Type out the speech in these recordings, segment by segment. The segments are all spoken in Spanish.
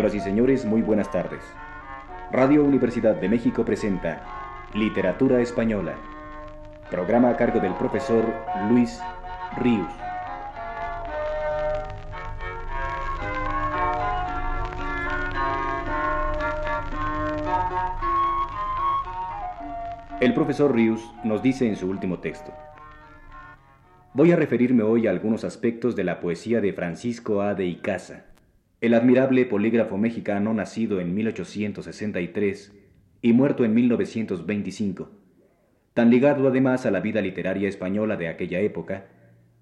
Señoras y señores, muy buenas tardes. Radio Universidad de México presenta Literatura Española, programa a cargo del profesor Luis Ríos. El profesor Rius nos dice en su último texto, Voy a referirme hoy a algunos aspectos de la poesía de Francisco A. de Icaza, el admirable polígrafo mexicano nacido en 1863 y muerto en 1925, tan ligado además a la vida literaria española de aquella época,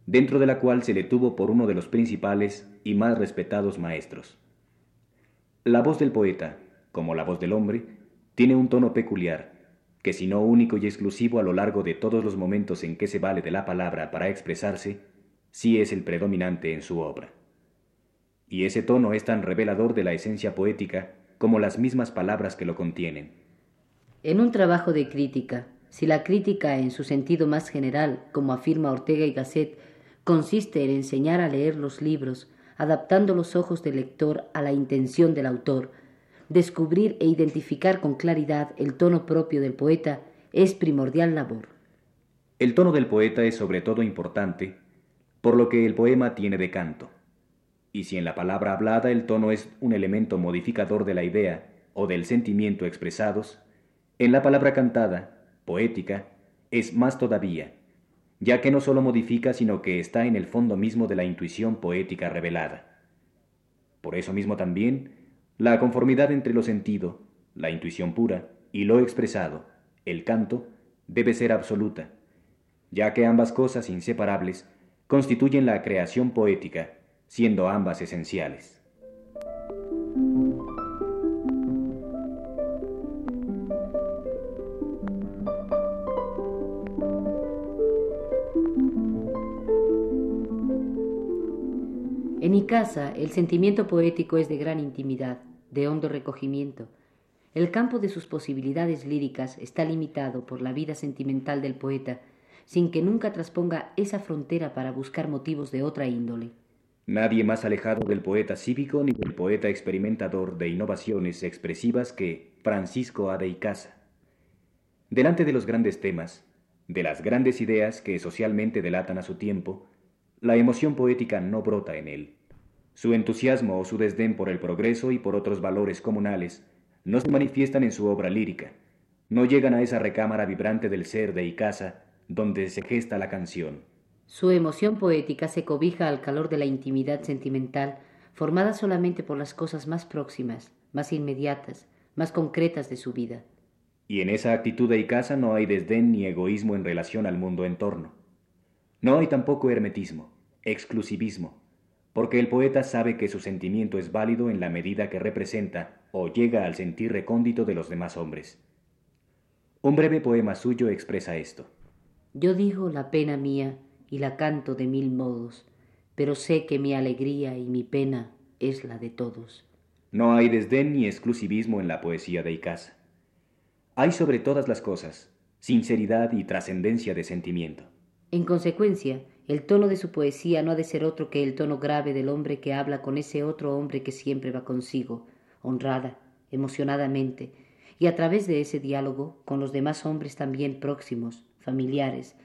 dentro de la cual se le tuvo por uno de los principales y más respetados maestros. La voz del poeta, como la voz del hombre, tiene un tono peculiar, que si no único y exclusivo a lo largo de todos los momentos en que se vale de la palabra para expresarse, sí es el predominante en su obra. Y ese tono es tan revelador de la esencia poética como las mismas palabras que lo contienen. En un trabajo de crítica, si la crítica en su sentido más general, como afirma Ortega y Gasset, consiste en enseñar a leer los libros, adaptando los ojos del lector a la intención del autor, descubrir e identificar con claridad el tono propio del poeta es primordial labor. El tono del poeta es sobre todo importante, por lo que el poema tiene de canto. Y si en la palabra hablada el tono es un elemento modificador de la idea o del sentimiento expresados, en la palabra cantada, poética, es más todavía, ya que no sólo modifica, sino que está en el fondo mismo de la intuición poética revelada. Por eso mismo también, la conformidad entre lo sentido, la intuición pura, y lo expresado, el canto, debe ser absoluta, ya que ambas cosas inseparables constituyen la creación poética, siendo ambas esenciales. En mi casa, el sentimiento poético es de gran intimidad de hondo recogimiento. El campo de sus posibilidades líricas está limitado por la vida sentimental del poeta, sin que nunca trasponga esa frontera para buscar motivos de otra índole. Nadie más alejado del poeta cívico ni del poeta experimentador de innovaciones expresivas que Francisco A. de Icaza. Delante de los grandes temas, de las grandes ideas que socialmente delatan a su tiempo, la emoción poética no brota en él. Su entusiasmo o su desdén por el progreso y por otros valores comunales no se manifiestan en su obra lírica, no llegan a esa recámara vibrante del ser de Icaza donde se gesta la canción. Su emoción poética se cobija al calor de la intimidad sentimental, formada solamente por las cosas más próximas, más inmediatas, más concretas de su vida. Y en esa actitud de Icaza no hay desdén ni egoísmo en relación al mundo en torno. No hay tampoco hermetismo, exclusivismo, porque el poeta sabe que su sentimiento es válido en la medida que representa o llega al sentir recóndito de los demás hombres. Un breve poema suyo expresa esto. Yo digo la pena mía y la canto de mil modos, pero sé que mi alegría y mi pena es la de todos. No hay desdén ni exclusivismo en la poesía de Icaza. Hay sobre todas las cosas sinceridad y trascendencia de sentimiento. En consecuencia, el tono de su poesía no ha de ser otro que el tono grave del hombre que habla con ese otro hombre que siempre va consigo, honrada, emocionadamente, y a través de ese diálogo con los demás hombres también próximos, familiares.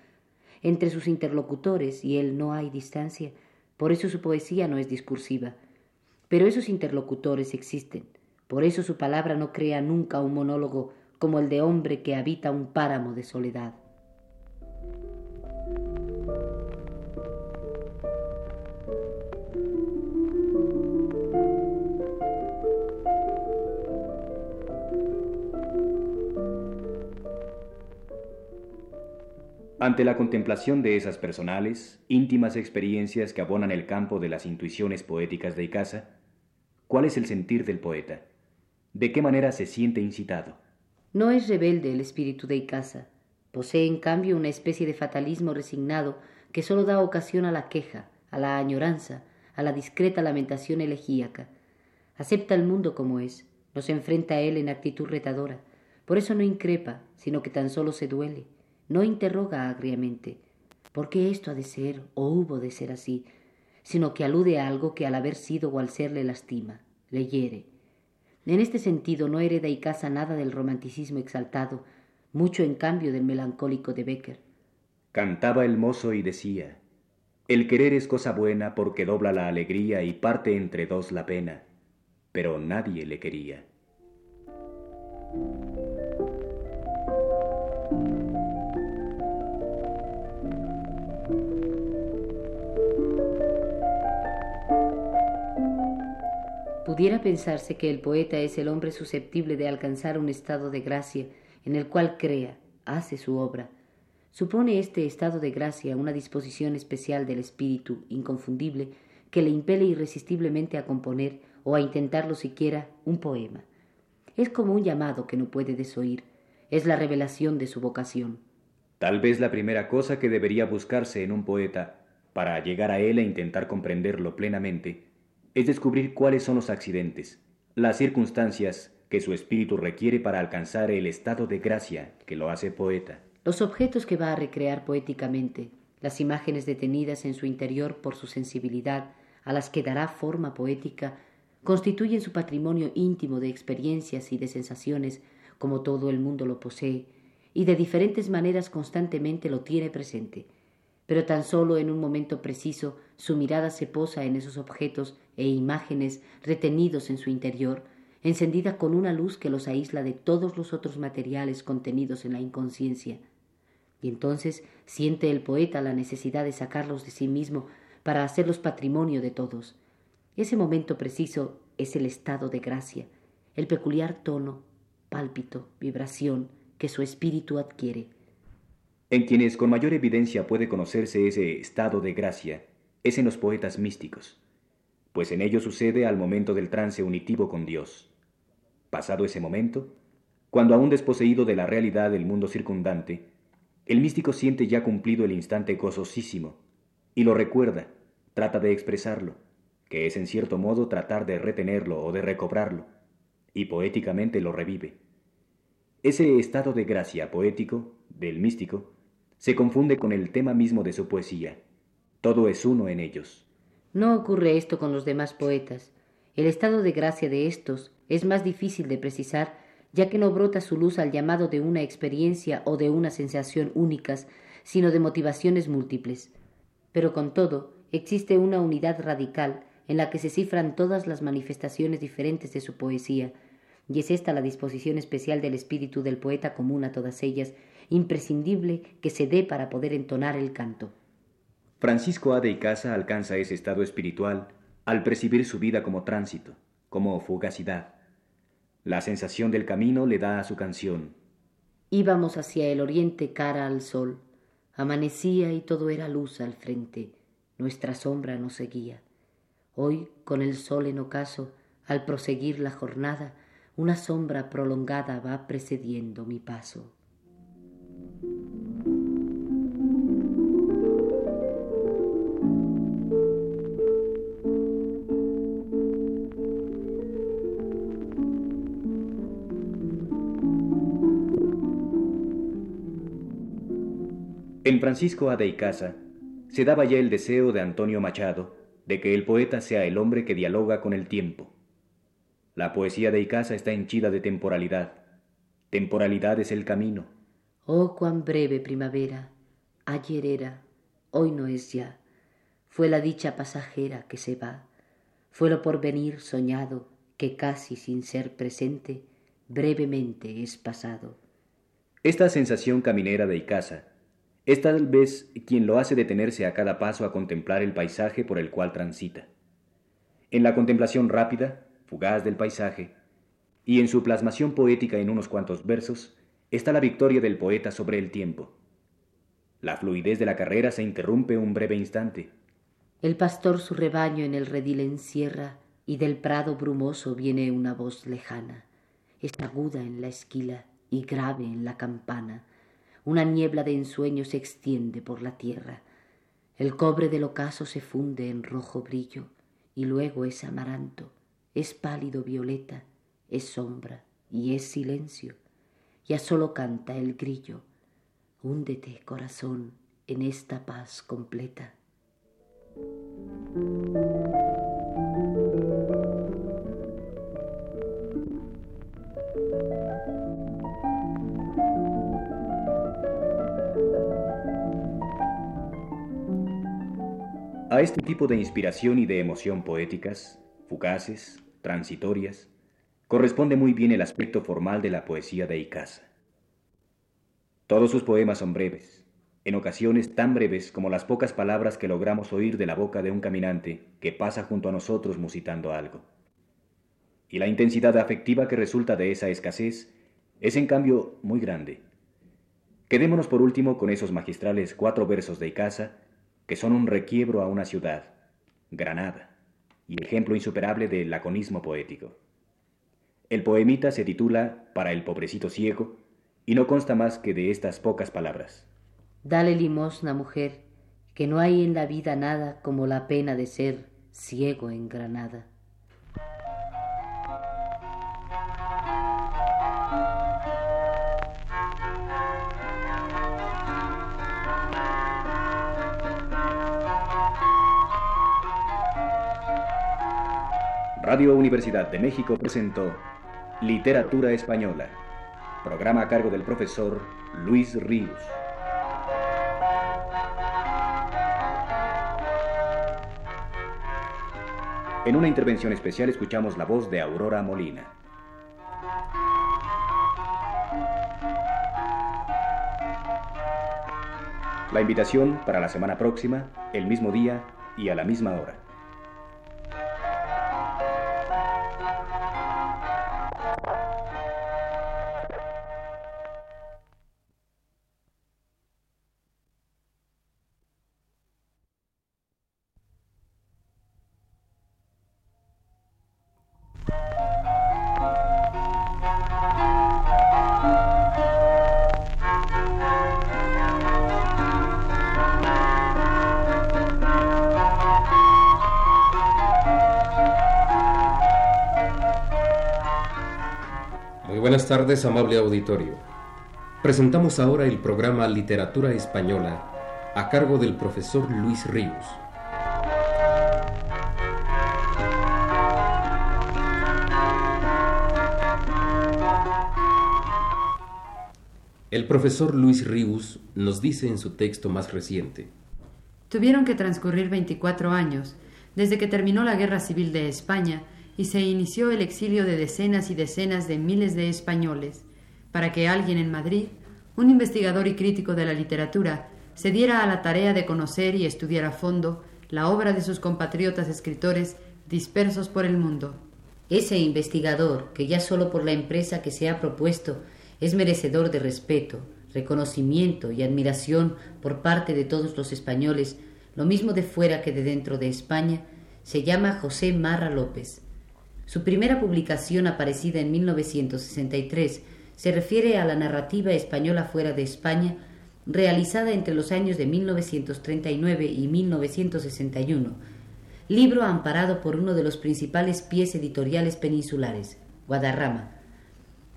Entre sus interlocutores y él no hay distancia, por eso su poesía no es discursiva. Pero esos interlocutores existen, por eso su palabra no crea nunca un monólogo como el de hombre que habita un páramo de soledad. Ante la contemplación de esas personales, íntimas experiencias que abonan el campo de las intuiciones poéticas de Icaza, ¿cuál es el sentir del poeta? ¿De qué manera se siente incitado? No es rebelde el espíritu de Icaza. Posee en cambio una especie de fatalismo resignado que sólo da ocasión a la queja, a la añoranza, a la discreta lamentación elegíaca. Acepta el mundo como es, no se enfrenta a él en actitud retadora. Por eso no increpa, sino que tan solo se duele no interroga agriamente por qué esto ha de ser o hubo de ser así, sino que alude a algo que al haber sido o al ser le lastima, le hiere. En este sentido no hereda y casa nada del romanticismo exaltado, mucho en cambio del melancólico de Becker. Cantaba el mozo y decía, el querer es cosa buena porque dobla la alegría y parte entre dos la pena, pero nadie le quería. Pudiera pensarse que el poeta es el hombre susceptible de alcanzar un estado de gracia en el cual crea, hace su obra. Supone este estado de gracia una disposición especial del espíritu inconfundible que le impele irresistiblemente a componer o a intentarlo siquiera un poema. Es como un llamado que no puede desoír, es la revelación de su vocación. Tal vez la primera cosa que debería buscarse en un poeta, para llegar a él e intentar comprenderlo plenamente, es descubrir cuáles son los accidentes, las circunstancias que su espíritu requiere para alcanzar el estado de gracia que lo hace poeta. Los objetos que va a recrear poéticamente, las imágenes detenidas en su interior por su sensibilidad, a las que dará forma poética, constituyen su patrimonio íntimo de experiencias y de sensaciones, como todo el mundo lo posee, y de diferentes maneras constantemente lo tiene presente. Pero tan solo en un momento preciso su mirada se posa en esos objetos e imágenes retenidos en su interior, encendida con una luz que los aísla de todos los otros materiales contenidos en la inconsciencia. Y entonces siente el poeta la necesidad de sacarlos de sí mismo para hacerlos patrimonio de todos. Ese momento preciso es el estado de gracia, el peculiar tono, pálpito, vibración que su espíritu adquiere. En quienes con mayor evidencia puede conocerse ese estado de gracia es en los poetas místicos pues en ello sucede al momento del trance unitivo con Dios. Pasado ese momento, cuando aún desposeído de la realidad del mundo circundante, el místico siente ya cumplido el instante gozosísimo, y lo recuerda, trata de expresarlo, que es en cierto modo tratar de retenerlo o de recobrarlo, y poéticamente lo revive. Ese estado de gracia poético, del místico, se confunde con el tema mismo de su poesía. Todo es uno en ellos. No ocurre esto con los demás poetas. El estado de gracia de estos es más difícil de precisar, ya que no brota su luz al llamado de una experiencia o de una sensación únicas, sino de motivaciones múltiples. Pero con todo, existe una unidad radical en la que se cifran todas las manifestaciones diferentes de su poesía, y es esta la disposición especial del espíritu del poeta común a todas ellas, imprescindible que se dé para poder entonar el canto. Francisco A. de Icaza alcanza ese estado espiritual al percibir su vida como tránsito, como fugacidad. La sensación del camino le da a su canción. Íbamos hacia el oriente cara al sol. Amanecía y todo era luz al frente. Nuestra sombra nos seguía. Hoy, con el sol en ocaso, al proseguir la jornada, una sombra prolongada va precediendo mi paso. En Francisco A. de Icaza se daba ya el deseo de Antonio Machado de que el poeta sea el hombre que dialoga con el tiempo. La poesía de Icaza está henchida de temporalidad. Temporalidad es el camino. Oh, cuán breve primavera, ayer era, hoy no es ya. Fue la dicha pasajera que se va, fue lo porvenir soñado que casi sin ser presente, brevemente es pasado. Esta sensación caminera de Icaza es tal vez quien lo hace detenerse a cada paso a contemplar el paisaje por el cual transita. En la contemplación rápida, fugaz del paisaje, y en su plasmación poética en unos cuantos versos, está la victoria del poeta sobre el tiempo. La fluidez de la carrera se interrumpe un breve instante. El pastor su rebaño en el redil encierra, y del prado brumoso viene una voz lejana. Es aguda en la esquila y grave en la campana una niebla de ensueño se extiende por la tierra. El cobre del ocaso se funde en rojo brillo, y luego es amaranto, es pálido violeta, es sombra y es silencio. Ya solo canta el grillo. Húndete, corazón, en esta paz completa. Este tipo de inspiración y de emoción poéticas, fugaces, transitorias, corresponde muy bien el aspecto formal de la poesía de Icaza. Todos sus poemas son breves, en ocasiones tan breves como las pocas palabras que logramos oír de la boca de un caminante que pasa junto a nosotros musitando algo. Y la intensidad afectiva que resulta de esa escasez es en cambio muy grande. Quedémonos por último con esos magistrales cuatro versos de Icaza que son un requiebro a una ciudad, Granada, y ejemplo insuperable del laconismo poético. El poemita se titula Para el pobrecito ciego y no consta más que de estas pocas palabras. Dale limosna, mujer, que no hay en la vida nada como la pena de ser ciego en Granada. Radio Universidad de México presentó Literatura Española, programa a cargo del profesor Luis Ríos. En una intervención especial escuchamos la voz de Aurora Molina. La invitación para la semana próxima, el mismo día y a la misma hora. Tardes, amable auditorio. Presentamos ahora el programa Literatura Española a cargo del profesor Luis Ríos. El profesor Luis Ríos nos dice en su texto más reciente. Tuvieron que transcurrir 24 años desde que terminó la Guerra Civil de España y se inició el exilio de decenas y decenas de miles de españoles, para que alguien en Madrid, un investigador y crítico de la literatura, se diera a la tarea de conocer y estudiar a fondo la obra de sus compatriotas escritores dispersos por el mundo. Ese investigador, que ya solo por la empresa que se ha propuesto es merecedor de respeto, reconocimiento y admiración por parte de todos los españoles, lo mismo de fuera que de dentro de España, se llama José Marra López, su primera publicación, aparecida en 1963, se refiere a la narrativa española fuera de España, realizada entre los años de 1939 y 1961, libro amparado por uno de los principales pies editoriales peninsulares, Guadarrama.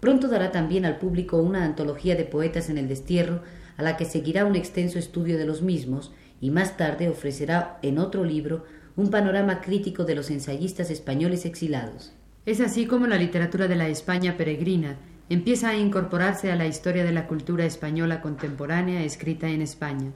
Pronto dará también al público una antología de poetas en el destierro, a la que seguirá un extenso estudio de los mismos, y más tarde ofrecerá en otro libro un panorama crítico de los ensayistas españoles exilados. Es así como la literatura de la España peregrina empieza a incorporarse a la historia de la cultura española contemporánea escrita en España.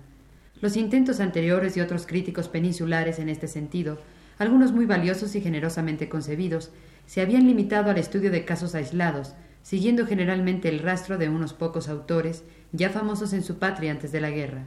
Los intentos anteriores y otros críticos peninsulares en este sentido, algunos muy valiosos y generosamente concebidos, se habían limitado al estudio de casos aislados, siguiendo generalmente el rastro de unos pocos autores ya famosos en su patria antes de la guerra.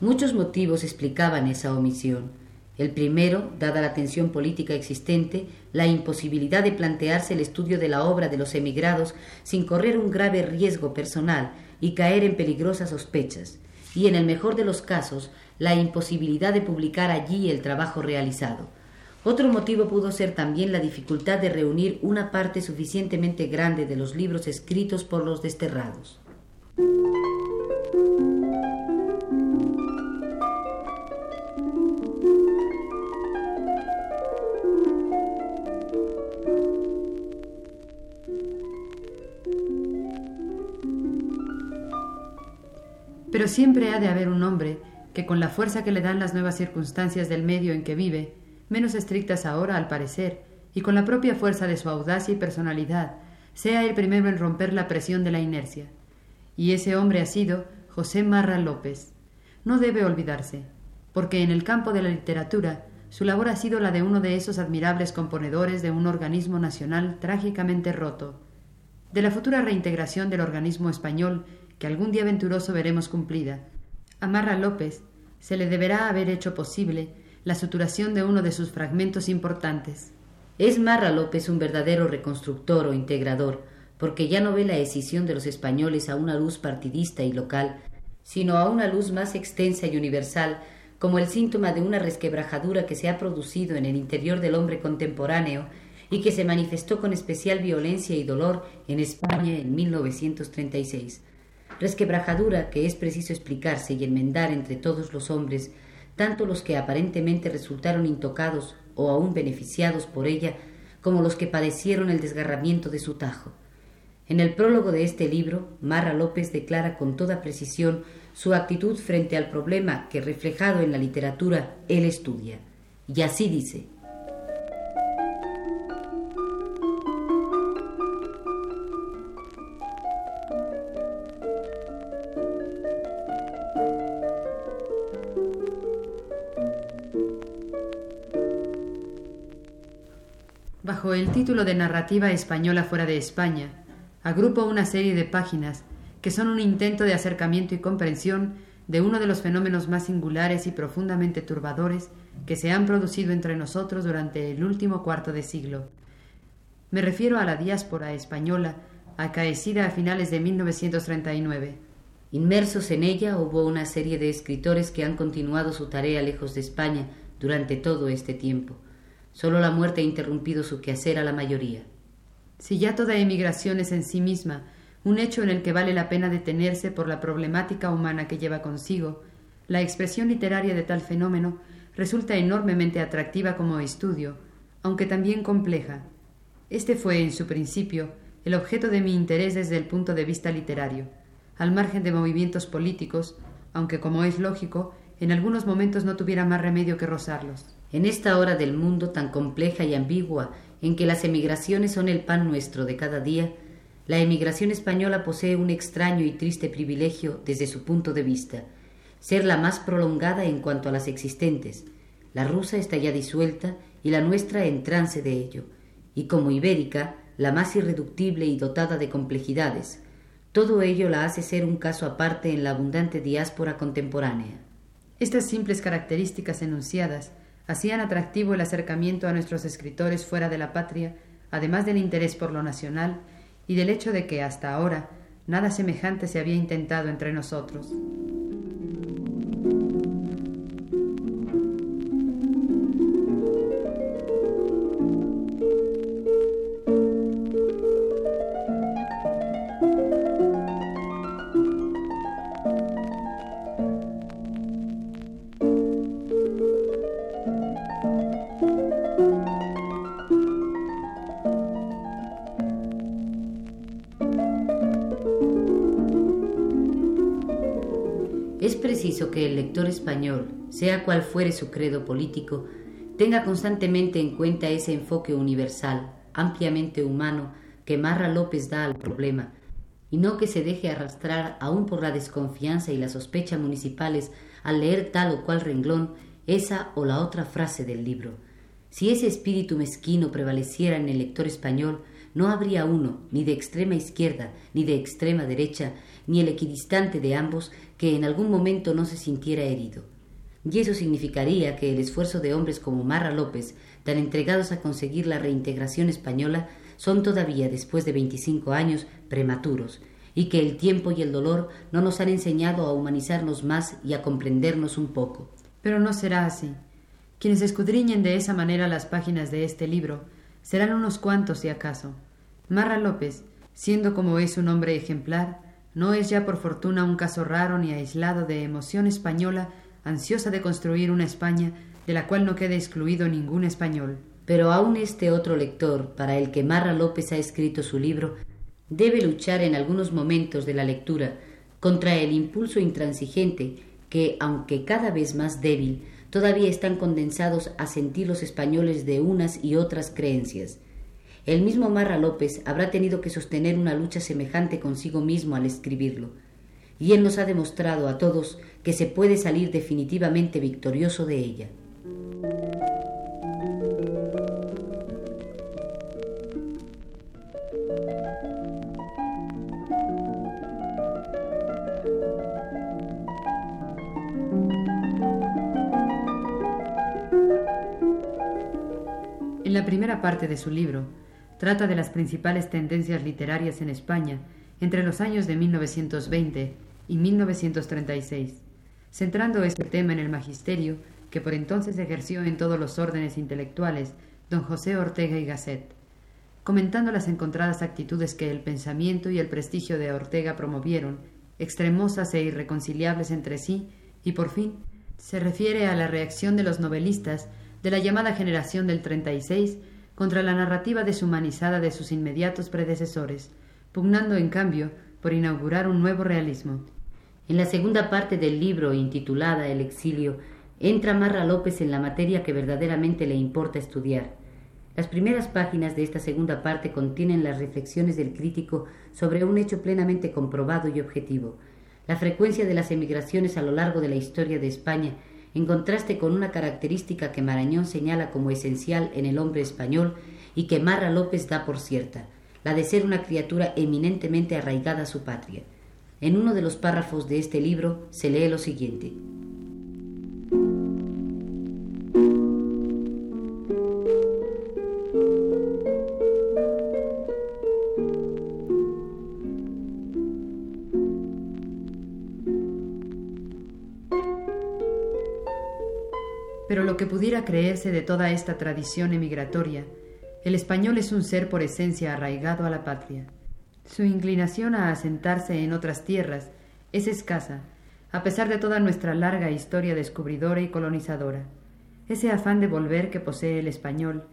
Muchos motivos explicaban esa omisión. El primero, dada la tensión política existente, la imposibilidad de plantearse el estudio de la obra de los emigrados sin correr un grave riesgo personal y caer en peligrosas sospechas, y en el mejor de los casos, la imposibilidad de publicar allí el trabajo realizado. Otro motivo pudo ser también la dificultad de reunir una parte suficientemente grande de los libros escritos por los desterrados. Pero siempre ha de haber un hombre que con la fuerza que le dan las nuevas circunstancias del medio en que vive, menos estrictas ahora al parecer, y con la propia fuerza de su audacia y personalidad, sea el primero en romper la presión de la inercia. Y ese hombre ha sido José Marra López. No debe olvidarse. porque en el campo de la literatura su labor ha sido la de uno de esos admirables componedores de un organismo nacional trágicamente roto, de la futura reintegración del organismo español que algún día venturoso veremos cumplida. A Marra López se le deberá haber hecho posible la suturación de uno de sus fragmentos importantes. Es Marra López un verdadero reconstructor o integrador, porque ya no ve la escisión de los españoles a una luz partidista y local, sino a una luz más extensa y universal como el síntoma de una resquebrajadura que se ha producido en el interior del hombre contemporáneo y que se manifestó con especial violencia y dolor en España en 1936. Resquebrajadura que es preciso explicarse y enmendar entre todos los hombres, tanto los que aparentemente resultaron intocados o aún beneficiados por ella, como los que padecieron el desgarramiento de su tajo. En el prólogo de este libro, Marra López declara con toda precisión su actitud frente al problema que, reflejado en la literatura, él estudia. Y así dice. El título de Narrativa Española fuera de España, agrupo una serie de páginas que son un intento de acercamiento y comprensión de uno de los fenómenos más singulares y profundamente turbadores que se han producido entre nosotros durante el último cuarto de siglo. Me refiero a la diáspora española acaecida a finales de 1939. Inmersos en ella hubo una serie de escritores que han continuado su tarea lejos de España durante todo este tiempo. Solo la muerte ha interrumpido su quehacer a la mayoría. Si ya toda emigración es en sí misma un hecho en el que vale la pena detenerse por la problemática humana que lleva consigo, la expresión literaria de tal fenómeno resulta enormemente atractiva como estudio, aunque también compleja. Este fue, en su principio, el objeto de mi interés desde el punto de vista literario, al margen de movimientos políticos, aunque, como es lógico, en algunos momentos no tuviera más remedio que rozarlos. En esta hora del mundo tan compleja y ambigua, en que las emigraciones son el pan nuestro de cada día, la emigración española posee un extraño y triste privilegio desde su punto de vista, ser la más prolongada en cuanto a las existentes. La rusa está ya disuelta y la nuestra en trance de ello, y como ibérica, la más irreductible y dotada de complejidades. Todo ello la hace ser un caso aparte en la abundante diáspora contemporánea. Estas simples características enunciadas hacían atractivo el acercamiento a nuestros escritores fuera de la patria, además del interés por lo nacional, y del hecho de que hasta ahora nada semejante se había intentado entre nosotros. Sea cual fuere su credo político, tenga constantemente en cuenta ese enfoque universal, ampliamente humano, que Marra López da al problema, y no que se deje arrastrar aún por la desconfianza y la sospecha municipales al leer tal o cual renglón esa o la otra frase del libro. Si ese espíritu mezquino prevaleciera en el lector español, no habría uno, ni de extrema izquierda, ni de extrema derecha, ni el equidistante de ambos, que en algún momento no se sintiera herido. Y eso significaría que el esfuerzo de hombres como Marra López, tan entregados a conseguir la reintegración española, son todavía, después de veinticinco años, prematuros, y que el tiempo y el dolor no nos han enseñado a humanizarnos más y a comprendernos un poco. Pero no será así. Quienes escudriñen de esa manera las páginas de este libro serán unos cuantos si acaso. Marra López, siendo como es un hombre ejemplar, no es ya por fortuna un caso raro ni aislado de emoción española ansiosa de construir una España de la cual no quede excluido ningún español. Pero aún este otro lector, para el que Marra López ha escrito su libro, debe luchar en algunos momentos de la lectura contra el impulso intransigente que, aunque cada vez más débil, todavía están condensados a sentir los españoles de unas y otras creencias, el mismo Marra López habrá tenido que sostener una lucha semejante consigo mismo al escribirlo. y él nos ha demostrado a todos que se puede salir definitivamente victorioso de ella. En la primera parte de su libro, trata de las principales tendencias literarias en España entre los años de 1920 y 1936, centrando este tema en el magisterio que por entonces ejerció en todos los órdenes intelectuales don José Ortega y Gasset, comentando las encontradas actitudes que el pensamiento y el prestigio de Ortega promovieron, extremosas e irreconciliables entre sí, y por fin se refiere a la reacción de los novelistas de la llamada generación del 36 contra la narrativa deshumanizada de sus inmediatos predecesores, pugnando en cambio por inaugurar un nuevo realismo. En la segunda parte del libro, intitulada El exilio, entra Marra López en la materia que verdaderamente le importa estudiar. Las primeras páginas de esta segunda parte contienen las reflexiones del crítico sobre un hecho plenamente comprobado y objetivo, la frecuencia de las emigraciones a lo largo de la historia de España, en contraste con una característica que Marañón señala como esencial en el hombre español y que Marra López da por cierta, la de ser una criatura eminentemente arraigada a su patria. En uno de los párrafos de este libro se lee lo siguiente. Pero lo que pudiera creerse de toda esta tradición emigratoria, el español es un ser por esencia arraigado a la patria. Su inclinación a asentarse en otras tierras es escasa, a pesar de toda nuestra larga historia descubridora y colonizadora. Ese afán de volver que posee el español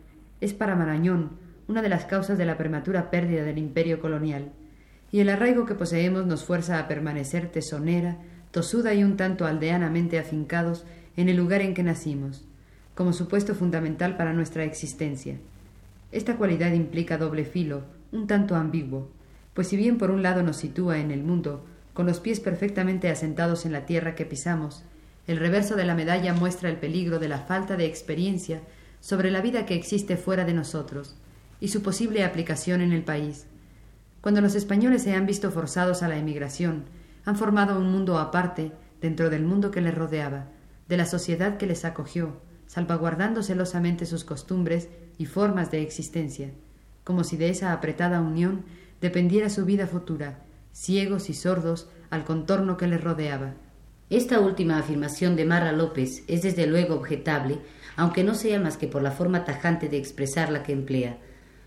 es para Marañón una de las causas de la prematura pérdida del imperio colonial, y el arraigo que poseemos nos fuerza a permanecer tesonera, tosuda y un tanto aldeanamente afincados en el lugar en que nacimos, como supuesto fundamental para nuestra existencia. Esta cualidad implica doble filo, un tanto ambiguo, pues si bien por un lado nos sitúa en el mundo, con los pies perfectamente asentados en la tierra que pisamos, el reverso de la medalla muestra el peligro de la falta de experiencia sobre la vida que existe fuera de nosotros y su posible aplicación en el país. Cuando los españoles se han visto forzados a la emigración, han formado un mundo aparte dentro del mundo que les rodeaba, de la sociedad que les acogió, salvaguardando celosamente sus costumbres y formas de existencia, como si de esa apretada unión dependiera su vida futura, ciegos y sordos al contorno que les rodeaba. Esta última afirmación de Marra López es desde luego objetable, aunque no sea más que por la forma tajante de expresar la que emplea,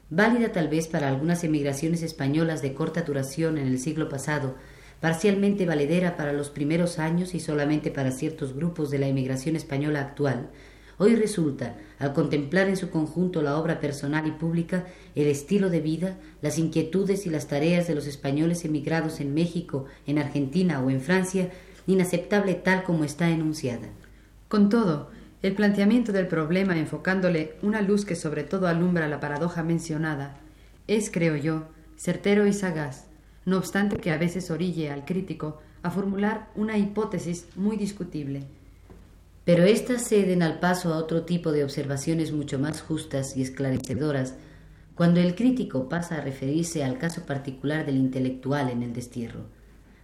válida tal vez para algunas emigraciones españolas de corta duración en el siglo pasado, parcialmente valedera para los primeros años y solamente para ciertos grupos de la emigración española actual, hoy resulta, al contemplar en su conjunto la obra personal y pública, el estilo de vida, las inquietudes y las tareas de los españoles emigrados en México, en Argentina o en Francia, inaceptable tal como está enunciada. Con todo, el planteamiento del problema enfocándole una luz que sobre todo alumbra la paradoja mencionada, es, creo yo, certero y sagaz, no obstante que a veces orille al crítico a formular una hipótesis muy discutible. Pero éstas ceden al paso a otro tipo de observaciones mucho más justas y esclarecedoras cuando el crítico pasa a referirse al caso particular del intelectual en el destierro.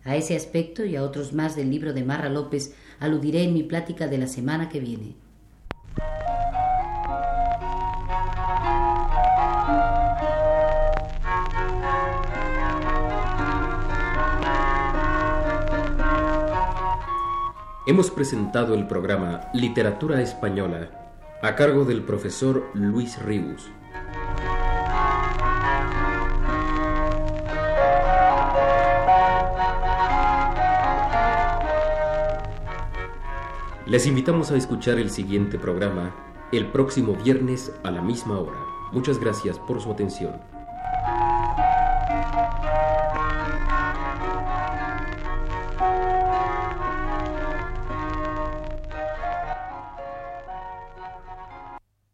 A ese aspecto y a otros más del libro de Marra López aludiré en mi plática de la semana que viene. Hemos presentado el programa Literatura Española a cargo del profesor Luis Ribus. Les invitamos a escuchar el siguiente programa el próximo viernes a la misma hora. Muchas gracias por su atención.